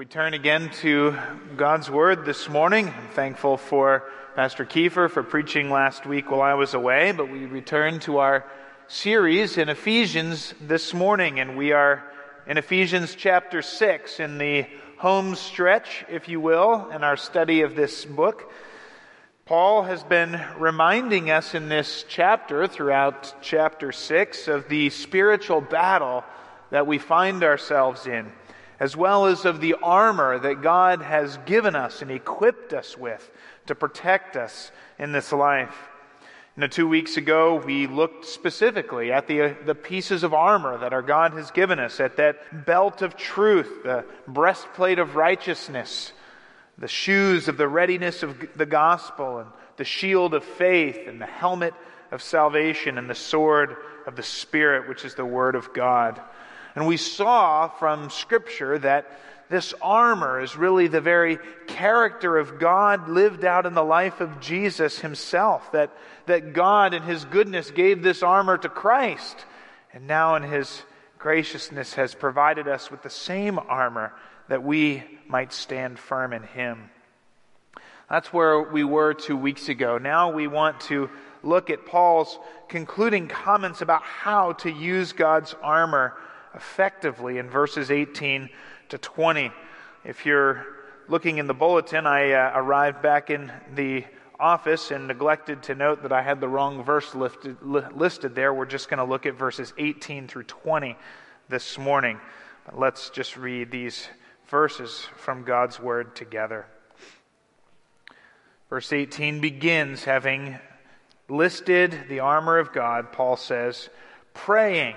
We turn again to God's Word this morning. I'm thankful for Pastor Kiefer for preaching last week while I was away, but we return to our series in Ephesians this morning, and we are in Ephesians chapter 6 in the home stretch, if you will, in our study of this book. Paul has been reminding us in this chapter, throughout chapter 6, of the spiritual battle that we find ourselves in as well as of the armor that God has given us and equipped us with to protect us in this life. You know, two weeks ago, we looked specifically at the, uh, the pieces of armor that our God has given us, at that belt of truth, the breastplate of righteousness, the shoes of the readiness of the gospel, and the shield of faith, and the helmet of salvation, and the sword of the Spirit, which is the Word of God. And we saw from Scripture that this armor is really the very character of God lived out in the life of Jesus himself. That, that God, in his goodness, gave this armor to Christ. And now, in his graciousness, has provided us with the same armor that we might stand firm in him. That's where we were two weeks ago. Now we want to look at Paul's concluding comments about how to use God's armor effectively in verses 18 to 20. If you're looking in the bulletin, I uh, arrived back in the office and neglected to note that I had the wrong verse lifted, li- listed there. We're just going to look at verses 18 through 20 this morning. But let's just read these verses from God's Word together. Verse 18 begins having listed the armor of God, Paul says, praying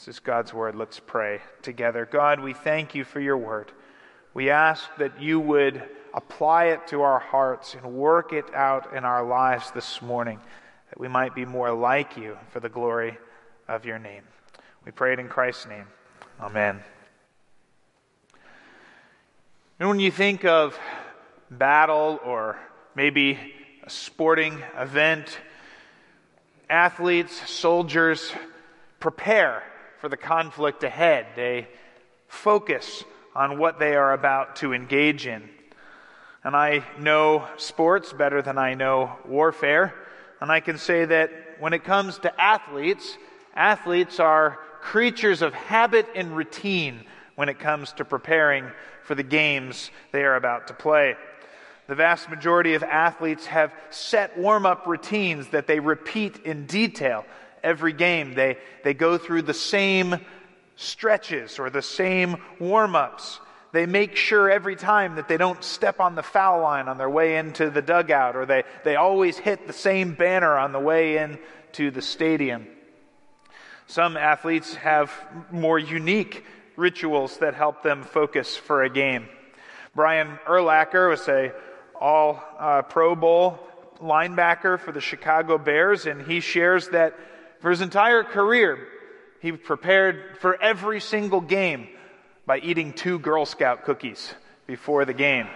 This is God's word. Let's pray together. God, we thank you for your word. We ask that you would apply it to our hearts and work it out in our lives this morning, that we might be more like you for the glory of your name. We pray it in Christ's name. Amen. And when you think of battle or maybe a sporting event, athletes, soldiers prepare for the conflict ahead. They focus on what they are about to engage in. And I know sports better than I know warfare. And I can say that when it comes to athletes, athletes are creatures of habit and routine when it comes to preparing for the games they are about to play. The vast majority of athletes have set warm up routines that they repeat in detail every game. They, they go through the same stretches or the same warm ups. They make sure every time that they don't step on the foul line on their way into the dugout, or they, they always hit the same banner on the way into the stadium. Some athletes have more unique rituals that help them focus for a game. Brian Urlacher was a all uh, Pro Bowl linebacker for the Chicago Bears, and he shares that for his entire career, he prepared for every single game by eating two Girl Scout cookies before the game.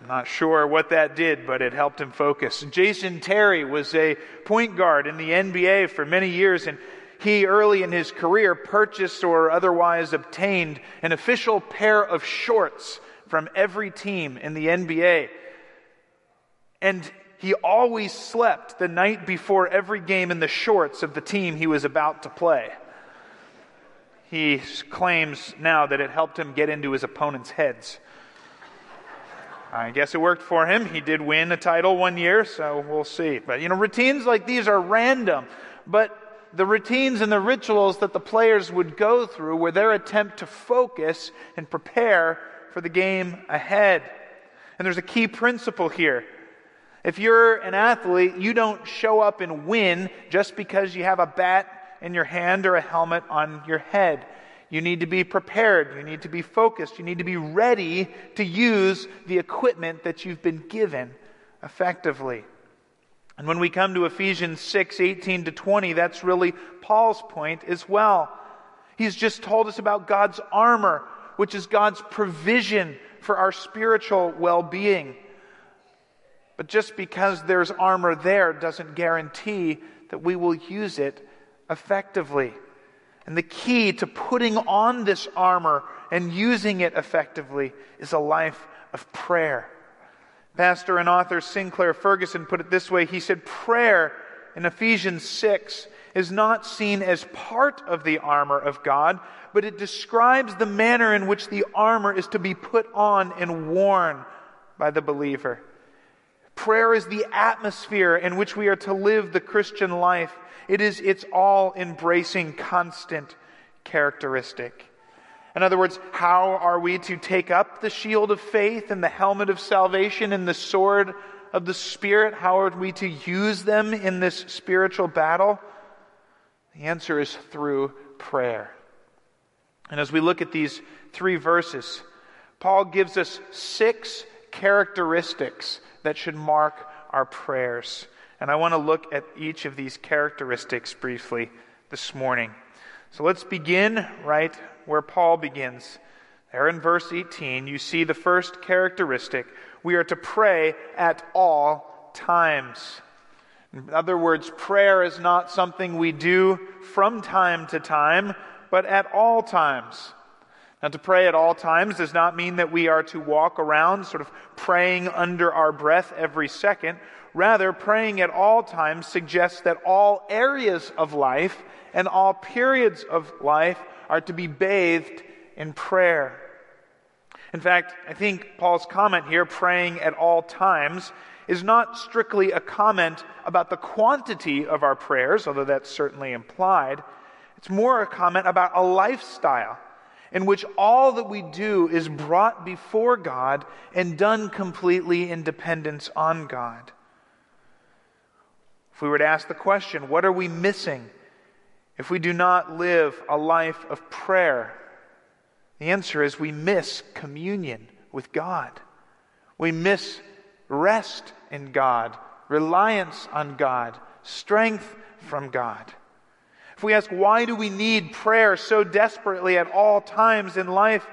I'm not sure what that did, but it helped him focus. Jason Terry was a point guard in the NBA for many years, and he early in his career purchased or otherwise obtained an official pair of shorts from every team in the NBA. And he always slept the night before every game in the shorts of the team he was about to play. He claims now that it helped him get into his opponent's heads. I guess it worked for him. He did win a title one year, so we'll see. But, you know, routines like these are random. But the routines and the rituals that the players would go through were their attempt to focus and prepare for the game ahead. And there's a key principle here. If you're an athlete, you don't show up and win just because you have a bat in your hand or a helmet on your head. You need to be prepared. You need to be focused. You need to be ready to use the equipment that you've been given effectively. And when we come to Ephesians 6 18 to 20, that's really Paul's point as well. He's just told us about God's armor, which is God's provision for our spiritual well being. But just because there's armor there doesn't guarantee that we will use it effectively. And the key to putting on this armor and using it effectively is a life of prayer. Pastor and author Sinclair Ferguson put it this way He said, Prayer in Ephesians 6 is not seen as part of the armor of God, but it describes the manner in which the armor is to be put on and worn by the believer. Prayer is the atmosphere in which we are to live the Christian life. It is its all embracing, constant characteristic. In other words, how are we to take up the shield of faith and the helmet of salvation and the sword of the Spirit? How are we to use them in this spiritual battle? The answer is through prayer. And as we look at these three verses, Paul gives us six characteristics that should mark our prayers. And I want to look at each of these characteristics briefly this morning. So let's begin right where Paul begins. There in verse 18, you see the first characteristic. We are to pray at all times. In other words, prayer is not something we do from time to time, but at all times. Now, to pray at all times does not mean that we are to walk around sort of praying under our breath every second. Rather, praying at all times suggests that all areas of life and all periods of life are to be bathed in prayer. In fact, I think Paul's comment here, praying at all times, is not strictly a comment about the quantity of our prayers, although that's certainly implied. It's more a comment about a lifestyle in which all that we do is brought before God and done completely in dependence on God. If we were to ask the question, what are we missing if we do not live a life of prayer? The answer is we miss communion with God. We miss rest in God, reliance on God, strength from God. If we ask, why do we need prayer so desperately at all times in life?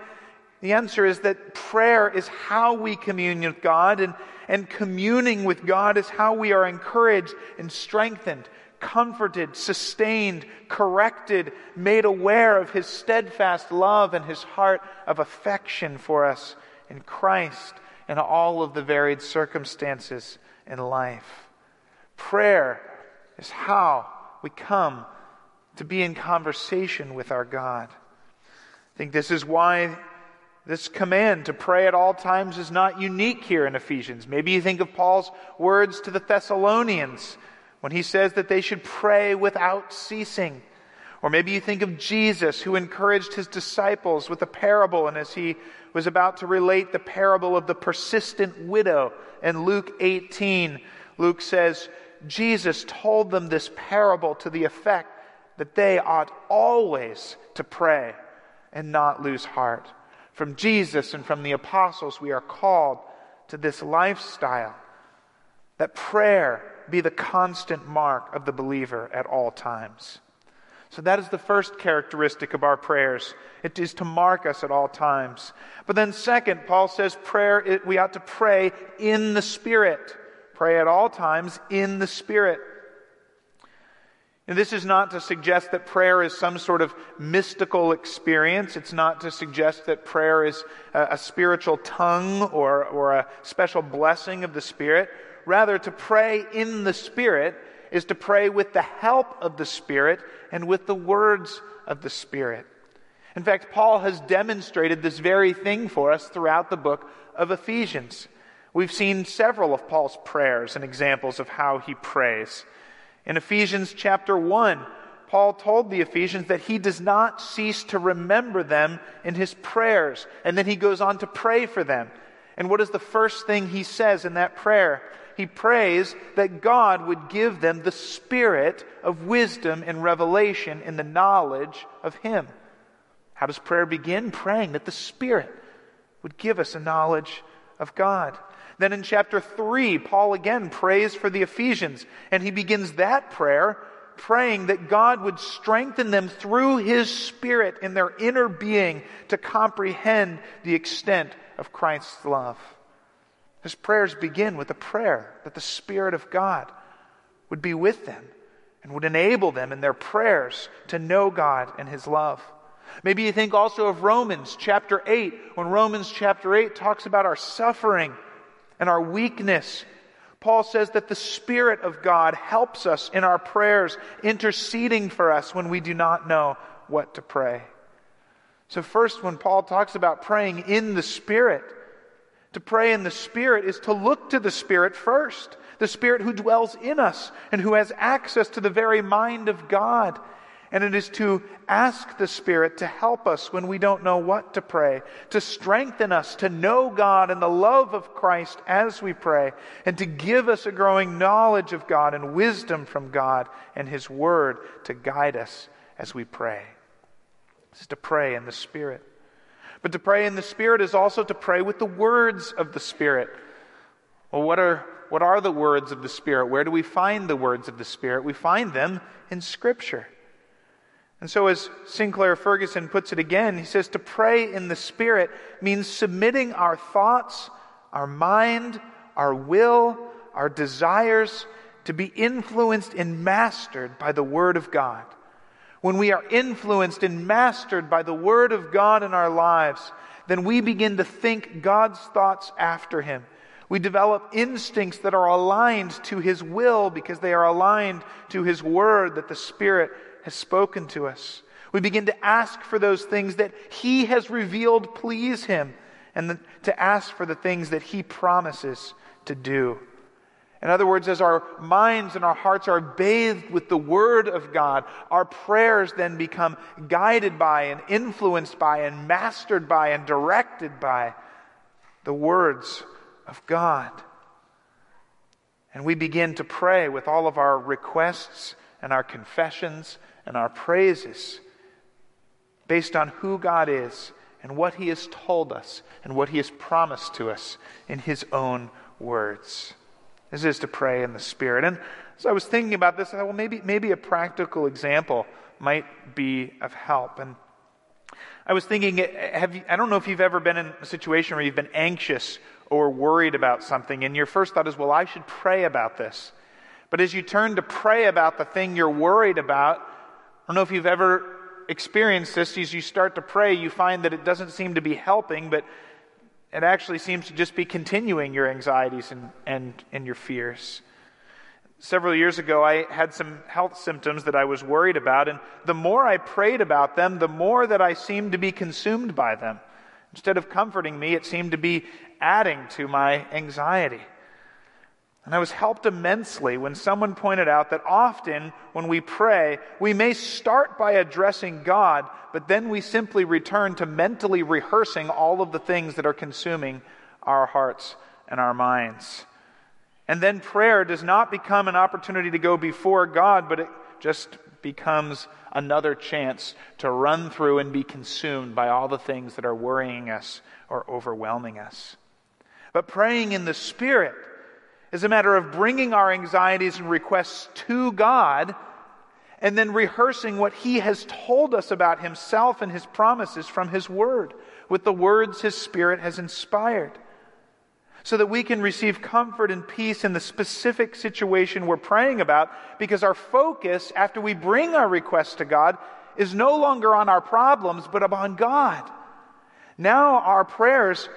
The answer is that prayer is how we commune with God, and and communing with God is how we are encouraged and strengthened, comforted, sustained, corrected, made aware of His steadfast love and His heart of affection for us in Christ in all of the varied circumstances in life. Prayer is how we come to be in conversation with our God. I think this is why this command to pray at all times is not unique here in Ephesians. Maybe you think of Paul's words to the Thessalonians when he says that they should pray without ceasing. Or maybe you think of Jesus who encouraged his disciples with a parable, and as he was about to relate the parable of the persistent widow in Luke 18, Luke says, Jesus told them this parable to the effect that they ought always to pray and not lose heart. From Jesus and from the apostles, we are called to this lifestyle that prayer be the constant mark of the believer at all times. So that is the first characteristic of our prayers. It is to mark us at all times. But then second, Paul says prayer, it, we ought to pray in the Spirit. Pray at all times in the Spirit. And this is not to suggest that prayer is some sort of mystical experience. It's not to suggest that prayer is a, a, spiritual tongue or, or a special blessing of the Spirit. Rather, to pray in the Spirit is to pray with the help of the Spirit and with the words of the Spirit. In fact, Paul has demonstrated this very thing for us throughout the book of Ephesians. We've seen several of Paul's prayers and examples of how he prays. In Ephesians chapter 1, Paul told the Ephesians that he does not cease to remember them in his prayers. And then he goes on to pray for them. And what is the first thing he says in that prayer? He prays that God would give them the spirit of wisdom and revelation in the knowledge of him. How does prayer begin? Praying that the Spirit would give us a knowledge of God. Then in chapter 3, Paul again prays for the Ephesians, and he begins that prayer praying that God would strengthen them through His Spirit in their inner being to comprehend the extent of Christ's love. His prayers begin with a prayer that the Spirit of God would be with them and would enable them in their prayers to know God and His love. Maybe you think also of Romans chapter 8, when Romans chapter 8 talks about our suffering and our weakness Paul says that the Spirit of God helps us in our prayers, interceding for us when we do not know what to pray. So, first, when Paul talks about praying in the Spirit, to pray in the Spirit is to look to the Spirit first, the Spirit who dwells in us and who has access to the very mind of God and it is to ask the Spirit to help us when we don't know what to pray, to strengthen us to know God and the love of Christ as we pray, and to give us a growing knowledge of God and wisdom from God and His Word to guide us as we pray. This is to pray in the Spirit. But to pray in the Spirit is also to pray with the words of the Spirit. Well, what are, what are the words of the Spirit? Where do we find the words of the Spirit? We find them in Scripture. And so, as Sinclair Ferguson puts it again, he says to pray in the Spirit means submitting our thoughts, our mind, our will, our desires to be influenced and mastered by the Word of God. When we are influenced and mastered by the Word of God in our lives, then we begin to think God's thoughts after Him. We develop instincts that are aligned to His will because they are aligned to His Word that the Spirit has spoken to us. We begin to ask for those things that He has revealed please Him and to ask for the things that He promises to do. In other words, as our minds and our hearts are bathed with the Word of God, our prayers then become guided by and influenced by and mastered by and directed by the words of God. And we begin to pray with all of our requests and our confessions and our praises based on who God is and what He has told us and what He has promised to us in His own words. This is to pray in the Spirit. And as I was thinking about this, I thought, well, maybe, maybe a practical example might be of help. And I was thinking, have you, I don't know if you've ever been in a situation where you've been anxious or worried about something, and your first thought is, well, I should pray about this. But as you turn to pray about the thing you're worried about, don't know if you've ever experienced this. As you start to pray, you find that it doesn't seem to be helping, but it actually seems to just be continuing your anxieties and, and, and your fears. Several years ago, I had some health symptoms that I was worried about, and the more I prayed about them, the more that I seemed to be consumed by them. Instead of comforting me, it seemed to be adding to my anxiety. And I was helped immensely when someone pointed out that often when we pray, we may start by addressing God, but then we simply return to mentally rehearsing all of the things that are consuming our hearts and our minds. And then prayer does not become an opportunity to go before God, but it just becomes another chance to run through and be consumed by all the things that are worrying us or overwhelming us. But praying in the Spirit, is a matter of bringing our anxieties and requests to God and then rehearsing what He has told us about Himself and His promises from His Word with the words His Spirit has inspired. So that we can receive comfort and peace in the specific situation we're praying about, because our focus, after we bring our requests to God, is no longer on our problems, but upon God. Now our prayers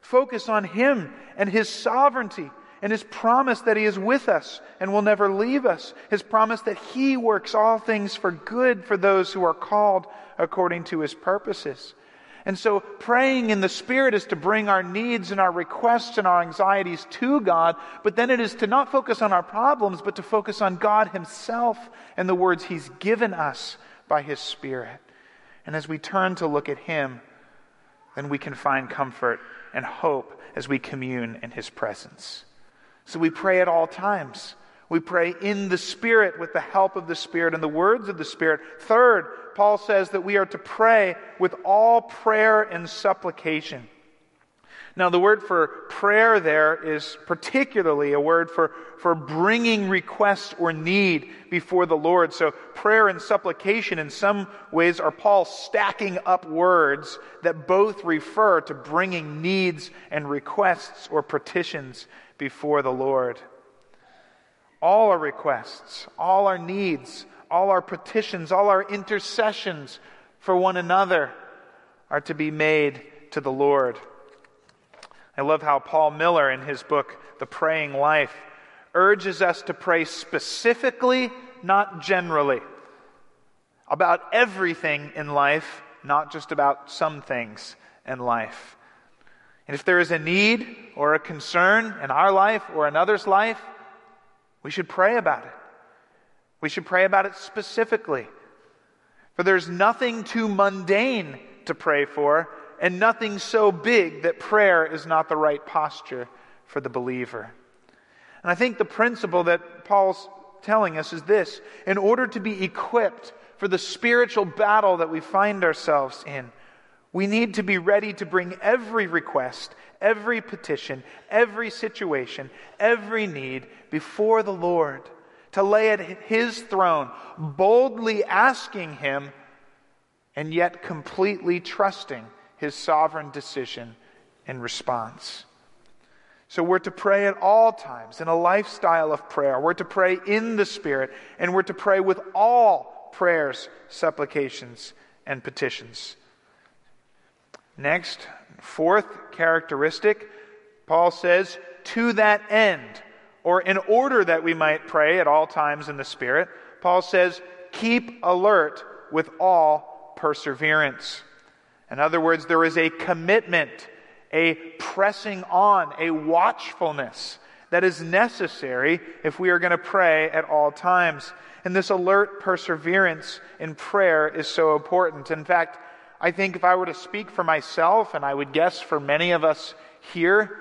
focus on Him and His sovereignty and his promise that he is with us and will never leave us, his promise that he works all things for good for those who are called according to his purposes. And so praying in the Spirit is to bring our needs and our requests and our anxieties to God, but then it is to not focus on our problems, but to focus on God Himself and the words He's given us by His Spirit. And as we turn to look at Him, then we can find comfort and hope as we commune in His presence. So we pray at all times. We pray in the Spirit with the help of the Spirit and the words of the Spirit. Third, Paul says that we are to pray with all prayer and supplication. Now, the word for prayer there is particularly a word for, for bringing request or need before the Lord. So, prayer and supplication, in some ways, are Paul stacking up words that both refer to bringing needs and requests or petitions before the Lord. All our requests, all our needs, all our petitions, all our intercessions for one another are to be made to the Lord. I love how Paul Miller, in his book, The Praying Life, urges us to pray specifically, not generally, about everything in life, not just about some things in life. And if there is a need or a concern in our life or another's life, we should pray about it. We should pray about it specifically. For there's nothing too mundane to pray for, and nothing so big that prayer is not the right posture for the believer. And I think the principle that Paul's telling us is this in order to be equipped for the spiritual battle that we find ourselves in, we need to be ready to bring every request, every petition, every situation, every need before the Lord to lay at his throne, boldly asking him and yet completely trusting his sovereign decision in response. So we're to pray at all times in a lifestyle of prayer. We're to pray in the Spirit, and we're to pray with all prayers, supplications, and petitions. Next, fourth characteristic, Paul says, to that end or in order that we might pray at all times in the Spirit, Paul says, keep alert with all perseverance. In other words, there is a commitment, a pressing on, a watchfulness that is necessary if we are going to pray at all times. And this alert perseverance in prayer is so important. In fact, I think if I were to speak for myself, and I would guess for many of us here,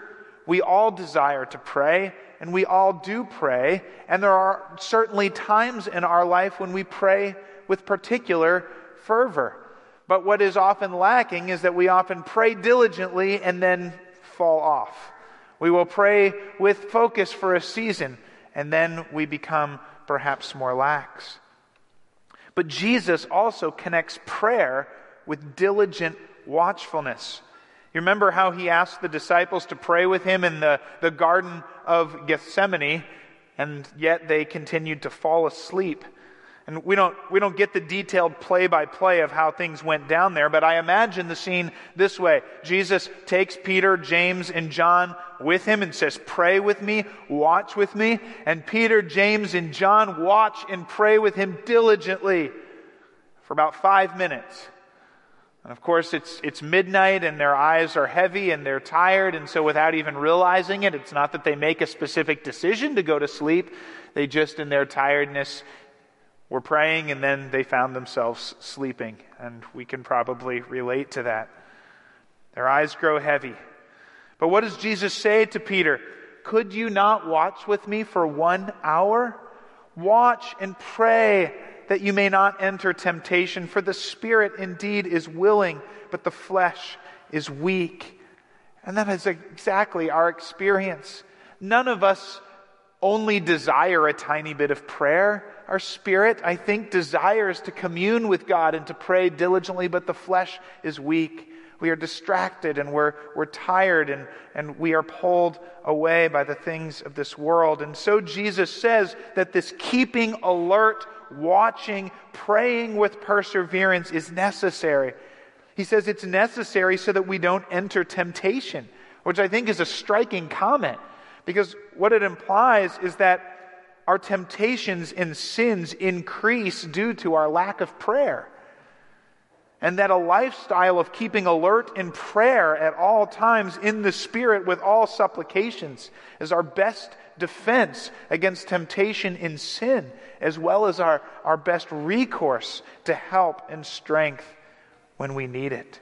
we all desire to pray and we all do pray, and there are certainly times in our life when we pray with particular fervor. But what is often lacking is that we often pray diligently and then fall off. We will pray with focus for a season, and then we become perhaps more lax. But Jesus also connects prayer with diligent watchfulness. You remember how he asked the disciples to pray with him in the, the Garden of Gethsemane, and yet they continued to fall asleep. And we don't, we don't get the detailed play by play of how things went down there, but I imagine the scene this way Jesus takes Peter, James, and John with him and says, Pray with me, watch with me. And Peter, James, and John watch and pray with him diligently for about five minutes. And of course, it's, it's midnight and their eyes are heavy and they're tired. And so, without even realizing it, it's not that they make a specific decision to go to sleep. They just, in their tiredness, were praying and then they found themselves sleeping. And we can probably relate to that. Their eyes grow heavy. But what does Jesus say to Peter? Could you not watch with me for one hour? Watch and pray that you may not enter temptation. For the spirit indeed is willing, but the flesh is weak. And that is exactly our experience. None of us only desire a tiny bit of prayer. Our spirit, I think, desires to commune with God and to pray diligently, but the flesh is weak. We are distracted and we're, we're tired and, and we are pulled away by the things of this world. And so Jesus says that this keeping alert watching, praying with perseverance is necessary. He says it's necessary so that we don't enter temptation, which I think is a striking comment because what it implies is that our temptations and sins increase due to our lack of prayer. and that a lifestyle of keeping alert in prayer at all times in the Spirit with all supplications is our best defense against temptation in sin, as well as our, our best recourse to help and strength when we need it.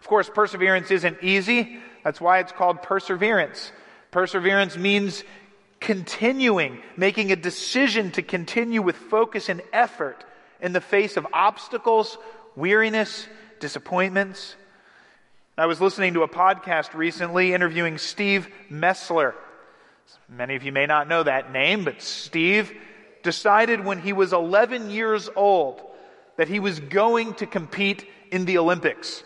Of course, perseverance isn't easy. That's why it's called perseverance. Perseverance means continuing, making a decision to continue with focus and effort in the face of obstacles weariness, disappointments. I was listening to a podcast recently interviewing Steve Mesler. Many of you may not know that name, but Steve decided when he was 11 years old that he was going to compete in the Olympics. He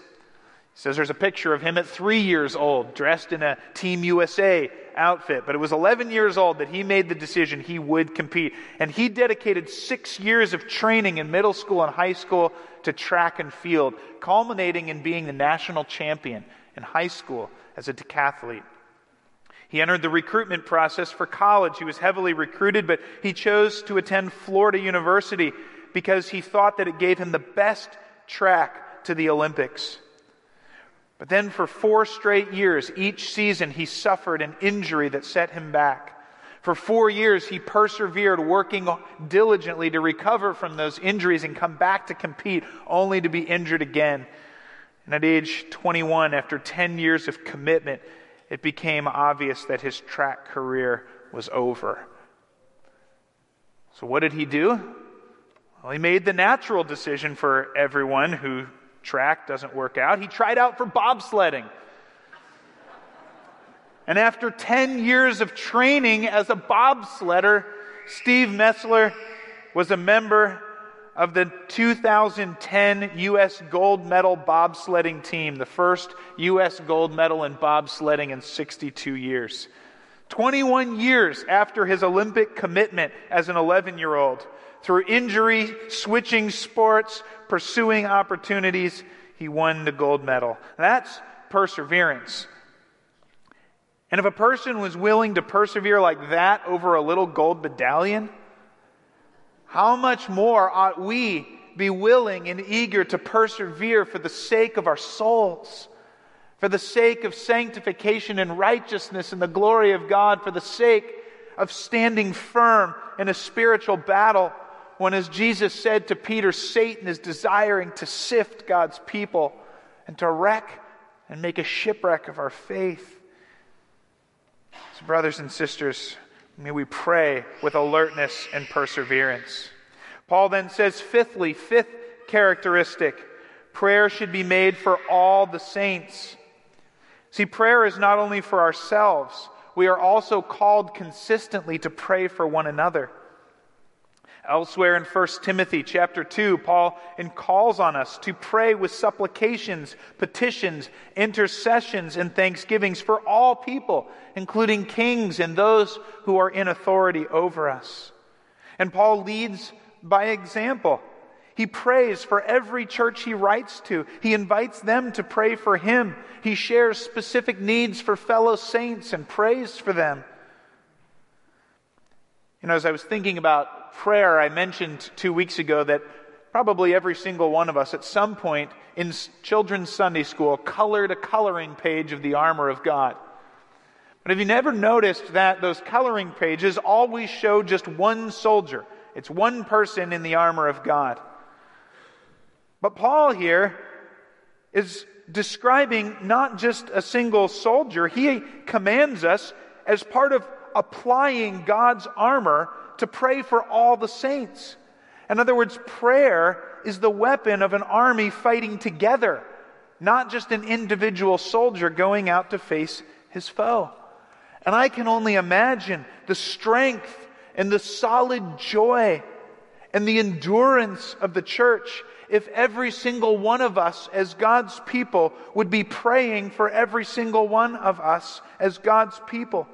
says there's a picture of him at three years old, dressed in a Team USA outfit. But it was 11 years old that he made the decision he would compete. And he dedicated six years of training in middle school and high school to track and field, culminating in being the national champion in high school as a decathlete. He entered the recruitment process for college. He was heavily recruited, but he chose to attend Florida University because he thought that it gave him the best track to the Olympics. But then for four straight years, each season, he suffered an injury that set him back. For four years, he persevered, working diligently to recover from those injuries and come back to compete, only to be injured again. And at age 21, after 10 years of commitment, it became obvious that his track career was over. So, what did he do? Well, he made the natural decision for everyone who track doesn't work out. He tried out for bobsledding. And after 10 years of training as a bobsledder, Steve Mesler was a member of the 2010 U.S. gold medal bobsledding team, the first U.S. gold medal in bobsledding in 62 years. 21 years after his Olympic commitment as an 11 year old, through injury, switching sports, pursuing opportunities, he won the gold medal. That's perseverance. And if a person was willing to persevere like that over a little gold medallion, how much more ought we be willing and eager to persevere for the sake of our souls, for the sake of sanctification and righteousness and the glory of God, for the sake of standing firm in a spiritual battle? When, as Jesus said to Peter, Satan is desiring to sift God's people and to wreck and make a shipwreck of our faith. So, brothers and sisters, may we pray with alertness and perseverance. Paul then says, fifthly, fifth characteristic, prayer should be made for all the saints. See, prayer is not only for ourselves, we are also called consistently to pray for one another. Elsewhere in 1 Timothy chapter 2, Paul calls on us to pray with supplications, petitions, intercessions, and thanksgivings for all people, including kings and those who are in authority over us. And Paul leads by example. He prays for every church he writes to. He invites them to pray for him. He shares specific needs for fellow saints and prays for them. You know, as I was thinking about prayer, I mentioned two weeks ago that probably every single one of us at some point in children's Sunday school colored a coloring page of the armor of God. But have you never noticed that those coloring pages always show just one soldier? It's one person in the armor of God. But Paul here is describing not just a single soldier, he commands us as part of applying God's armor to pray for all the saints. In other words, prayer is the weapon of an army fighting together, not just an individual soldier going out to face his foe. And I can only imagine the strength and the solid joy and the endurance of the church if every single one of us as God's people would be praying for every single one of us as God's people.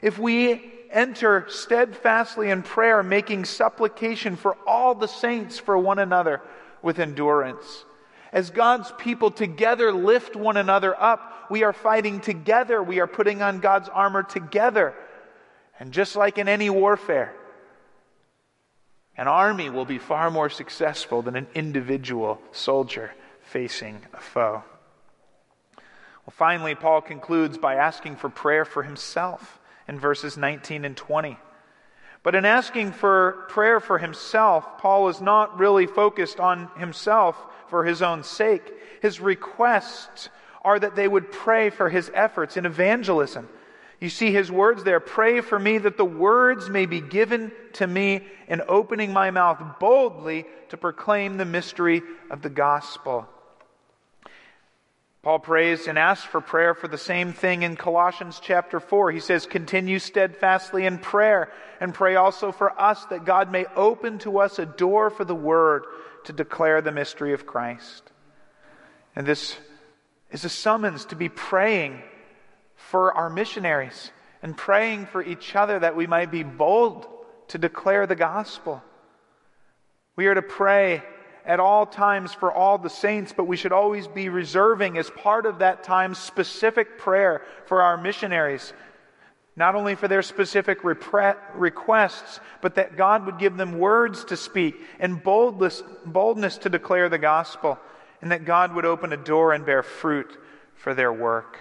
If we enter steadfastly in prayer, making supplication for all the saints for one another with endurance. As God's people together lift one another up, we are fighting together. We are putting on God's armor together. And just like in any warfare, An army will be far more successful than an individual soldier facing a foe. Well, finally, Paul concludes by asking for prayer for himself in verses 19 and 20. But in asking for prayer for himself, Paul is not really focused on himself for his own sake. His requests are that they would pray for his efforts in evangelism. You see his words there pray for me that the words may be given to me in opening my mouth boldly to proclaim the mystery of the gospel. Paul prays and asks for prayer for the same thing in Colossians chapter 4. He says, Continue steadfastly in prayer, and pray also for us that God may open to us a door for the word to declare the mystery of Christ. And this is a summons to be praying for our missionaries and praying for each other that we might be bold to declare the gospel. We are to pray at all times for all the saints, but we should always be reserving as part of that time specific prayer for our missionaries. Not only for their specific repre- requests, but that God would give them words to speak and boldness, boldness to declare the gospel, and that God would open a door and bear fruit for their work.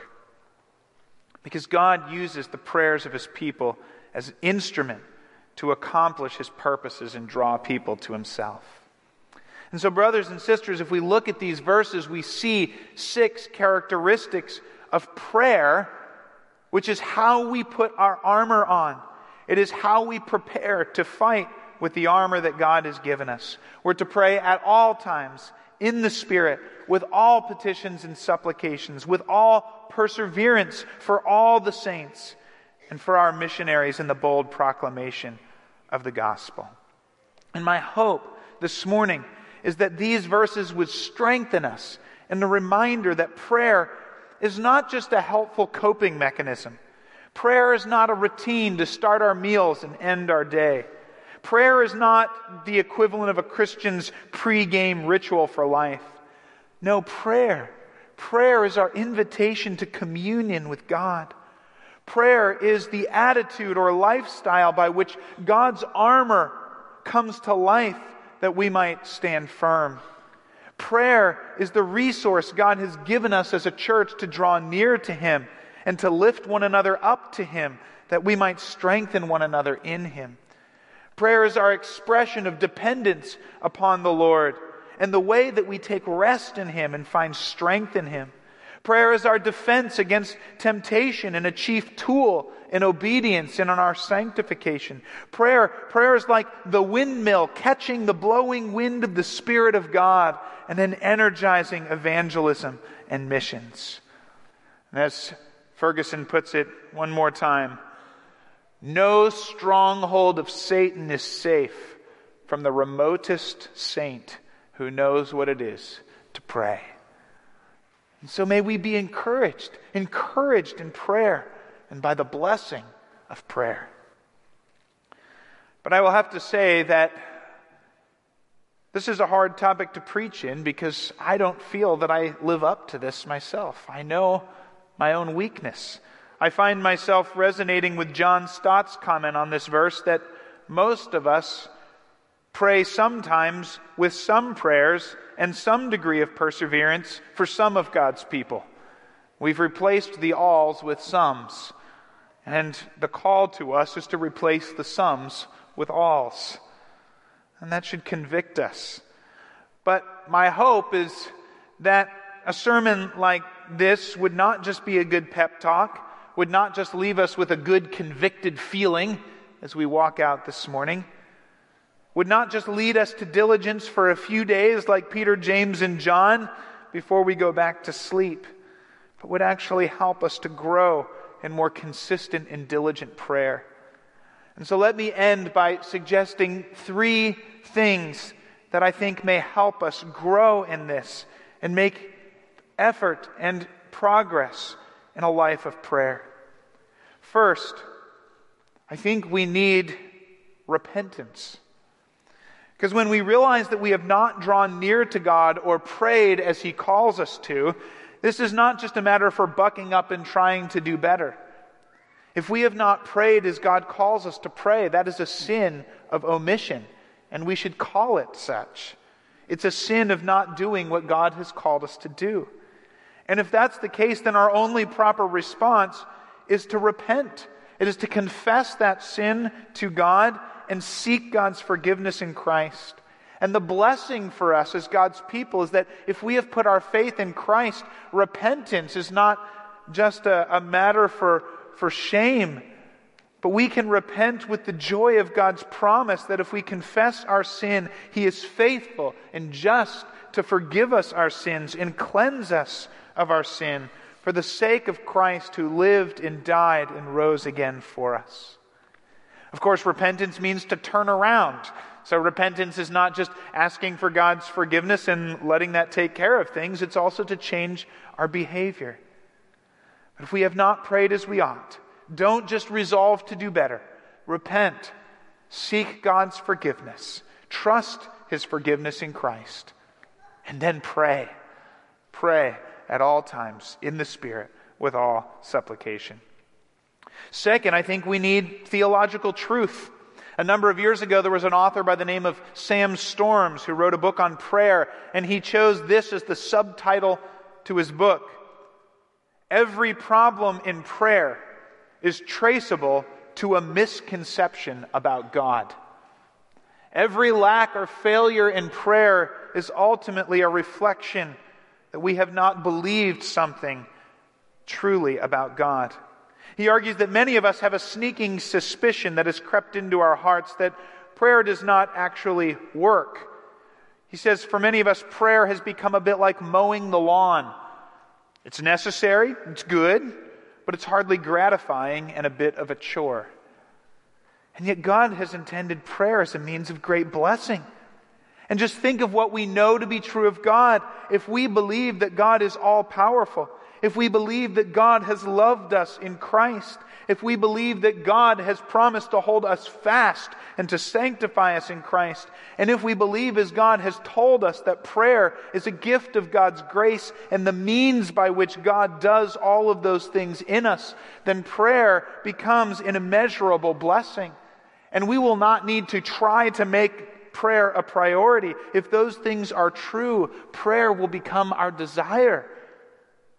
Because God uses the prayers of his people as an instrument to accomplish his purposes and draw people to himself. And so, brothers and sisters, if we look at these verses, we see six characteristics of prayer, which is how we put our armor on. It is how we prepare to fight with the armor that God has given us. We're to pray at all times in the Spirit, with all petitions and supplications, with all perseverance for all the saints, and for our missionaries in the bold proclamation of the gospel. And my hope this morning is that these verses would strengthen us and the reminder that prayer is not just a helpful coping mechanism. Prayer is not a routine to start our meals and end our day. Prayer is not the equivalent of a Christian's pre-game ritual for life. No, prayer. Prayer is our invitation to communion with God. Prayer is the attitude or lifestyle by which God's armor comes to life that we might stand firm. Prayer is the resource God has given us as a church to draw near to Him and to lift one another up to Him that we might strengthen one another in Him. Prayer is our expression of dependence upon the Lord and the way that we take rest in Him and find strength in Him. Prayer is our defense against temptation and a chief tool in obedience and in our sanctification. Prayer, prayer is like the windmill catching the blowing wind of the Spirit of God and then energizing evangelism and missions. And as Ferguson puts it one more time, no stronghold of Satan is safe from the remotest saint who knows what it is to pray. And so may we be encouraged, encouraged in prayer and by the blessing of prayer. But I will have to say that this is a hard topic to preach in because I don't feel that I live up to this myself. I know my own weakness. I find myself resonating with John Stott's comment on this verse that most of us pray sometimes with some prayers and some degree of perseverance for some of God's people. We've replaced the alls with sums. And the call to us is to replace the sums with alls. And that should convict us. But my hope is that a sermon like this would not just be a good pep talk, would not just leave us with a good convicted feeling as we walk out this morning would not just lead us to diligence for a few days like Peter, James, and John before we go back to sleep, but would actually help us to grow in more consistent and diligent prayer. And so let me end by suggesting three things that I think may help us grow in this and make effort and progress in a life of prayer. First, I think we need repentance. Because when we realize that we have not drawn near to God or prayed as He calls us to, this is not just a matter for bucking up and trying to do better. If we have not prayed as God calls us to pray, that is a sin of omission and we should call it such. It's a sin of not doing what God has called us to do. And if that's the case, then our only proper response is to repent. It is to confess that sin to God and seek God's forgiveness in Christ. And the blessing for us as God's people is that if we have put our faith in Christ, repentance is not just a, a matter for, for shame, but we can repent with the joy of God's promise that if we confess our sin, He is faithful and just to forgive us our sins and cleanse us of our sin for the sake of Christ who lived and died and rose again for us. Of course, repentance means to turn around. So, repentance is not just asking for God's forgiveness and letting that take care of things, it's also to change our behavior. But if we have not prayed as we ought, don't just resolve to do better. Repent. Seek God's forgiveness. Trust His forgiveness in Christ. And then pray. Pray at all times in the Spirit with all supplication. Second, I think we need theological truth. A number of years ago, there was an author by the name of Sam Storms who wrote a book on prayer, and he chose this as the subtitle to his book. Every problem in prayer is traceable to a misconception about God. Every lack or failure in prayer is ultimately a reflection that we have not believed something truly about God. He argues that many of us have a sneaking suspicion that has crept into our hearts that prayer does not actually work. He says, for many of us, prayer has become a bit like mowing the lawn. It's necessary, it's good, but it's hardly gratifying and a bit of a chore. And yet, God has intended prayer as a means of great blessing. And just think of what we know to be true of God. If we believe that God is all powerful, if we believe that God has loved us in Christ, if we believe that God has promised to hold us fast and to sanctify us in Christ, and if we believe as God has told us that prayer is a gift of God's grace and the means by which God does all of those things in us, then prayer becomes an immeasurable blessing. And we will not need to try to make prayer a priority. If those things are true, prayer will become our desire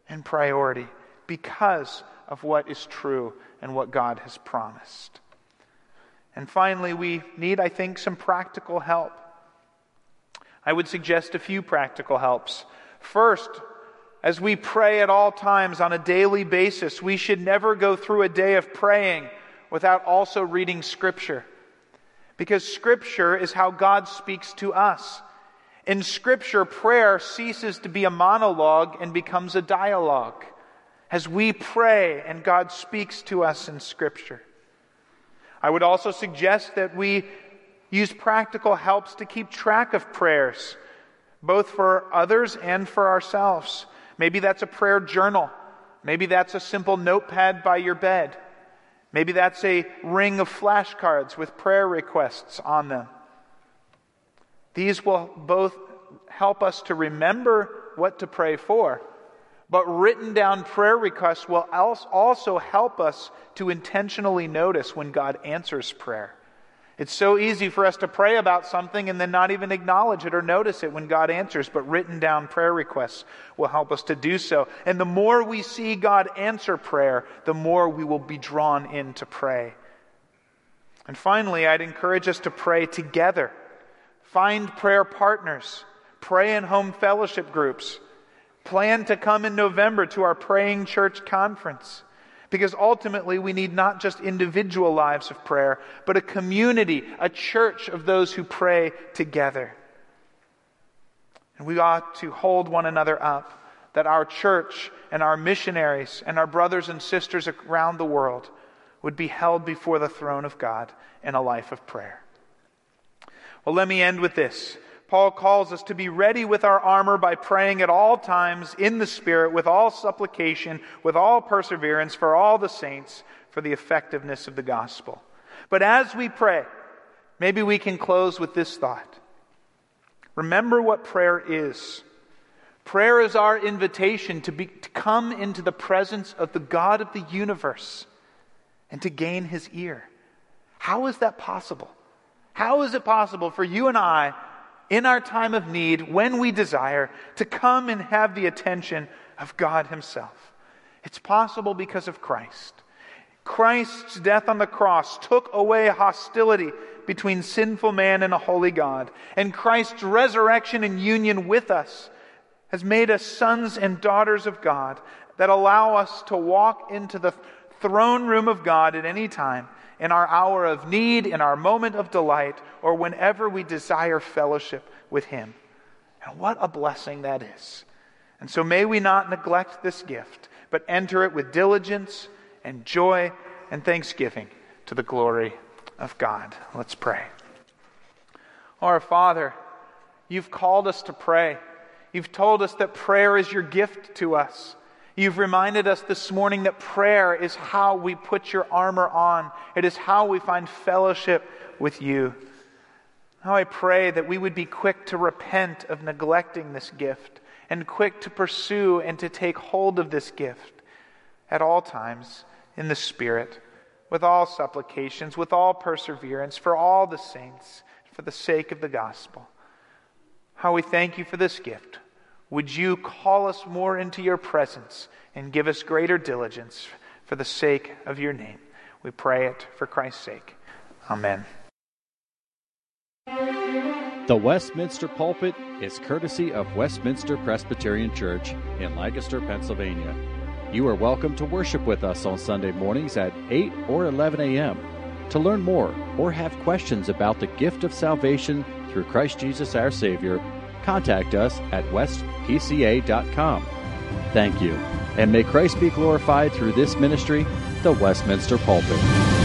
and priority because of what is true and what God has promised. And finally, we need, I think, some practical help. I would suggest a few practical helps. First, as we pray at all times on a daily basis, we should never go through a day of praying without also reading Scripture. Because Scripture is how God speaks to us. In Scripture, prayer ceases to be a monologue and becomes a dialogue as we pray and God speaks to us in Scripture. I would also suggest that we use practical helps to keep track of prayers, both for others and for ourselves. Maybe that's a prayer journal. Maybe that's a simple notepad by your bed. Maybe that's a ring of flashcards with prayer requests on them. These will both help us to remember what to pray for, but written down prayer requests will also help us to intentionally notice when God answers prayer. It's so easy for us to pray about something and then not even acknowledge it or notice it when God answers, but written down prayer requests will help us to do so. And the more we see God answer prayer, the more we will be drawn in to pray. And finally, I'd encourage us to pray together. Find prayer partners. Pray in home fellowship groups. Plan to come in November to our praying church conference. Because ultimately, we need not just individual lives of prayer, but a community, a church of those who pray together. And we ought to hold one another up, that our church and our missionaries and our brothers and sisters around the world would be held before the throne of God in a life of prayer. Well, let me end with this. Paul calls us to be ready with our armor by praying at all times in the Spirit with all supplication, with all perseverance for all the saints, for the effectiveness of the gospel. But as we pray, maybe we can close with this thought. Remember what prayer is. Prayer is our invitation to, be, to come into the presence of the God of the universe and to gain his ear. How is that possible? How is it possible for you and I, in our time of need, when we desire, to come and have the attention of God Himself? It's possible because of Christ. Christ's death on the cross took away hostility between sinful man and a holy God. And Christ's resurrection and union with us has made us sons and daughters of God that allow us to walk into the throne room of God at any time, in our hour of need, in our moment of delight, or whenever we desire fellowship with Him. And what a blessing that is. And so may we not neglect this gift, but enter it with diligence and joy and thanksgiving to the glory of God. Let's pray. Our Father, you've called us to pray. You've told us that prayer is your gift to us. You've reminded us this morning that prayer is how we put your armor on, it is how we find fellowship with you. Now I pray that we would be quick to repent of neglecting this gift and quick to pursue and to take hold of this gift at all times in the Spirit, with all supplications, with all perseverance, for all the saints, for the sake of the gospel. How we thank you for this gift. Would you call us more into your presence and give us greater diligence for the sake of your name? We pray it for Christ's sake. Amen. The Westminster Pulpit is courtesy of Westminster Presbyterian Church in Lancaster, Pennsylvania. You are welcome to worship with us on Sunday mornings at 8 or 11 a.m. To learn more or have questions about the gift of salvation through Christ Jesus our Savior, contact us at westpca.com. Thank you, and may Christ be glorified through this ministry, the Westminster Pulpit.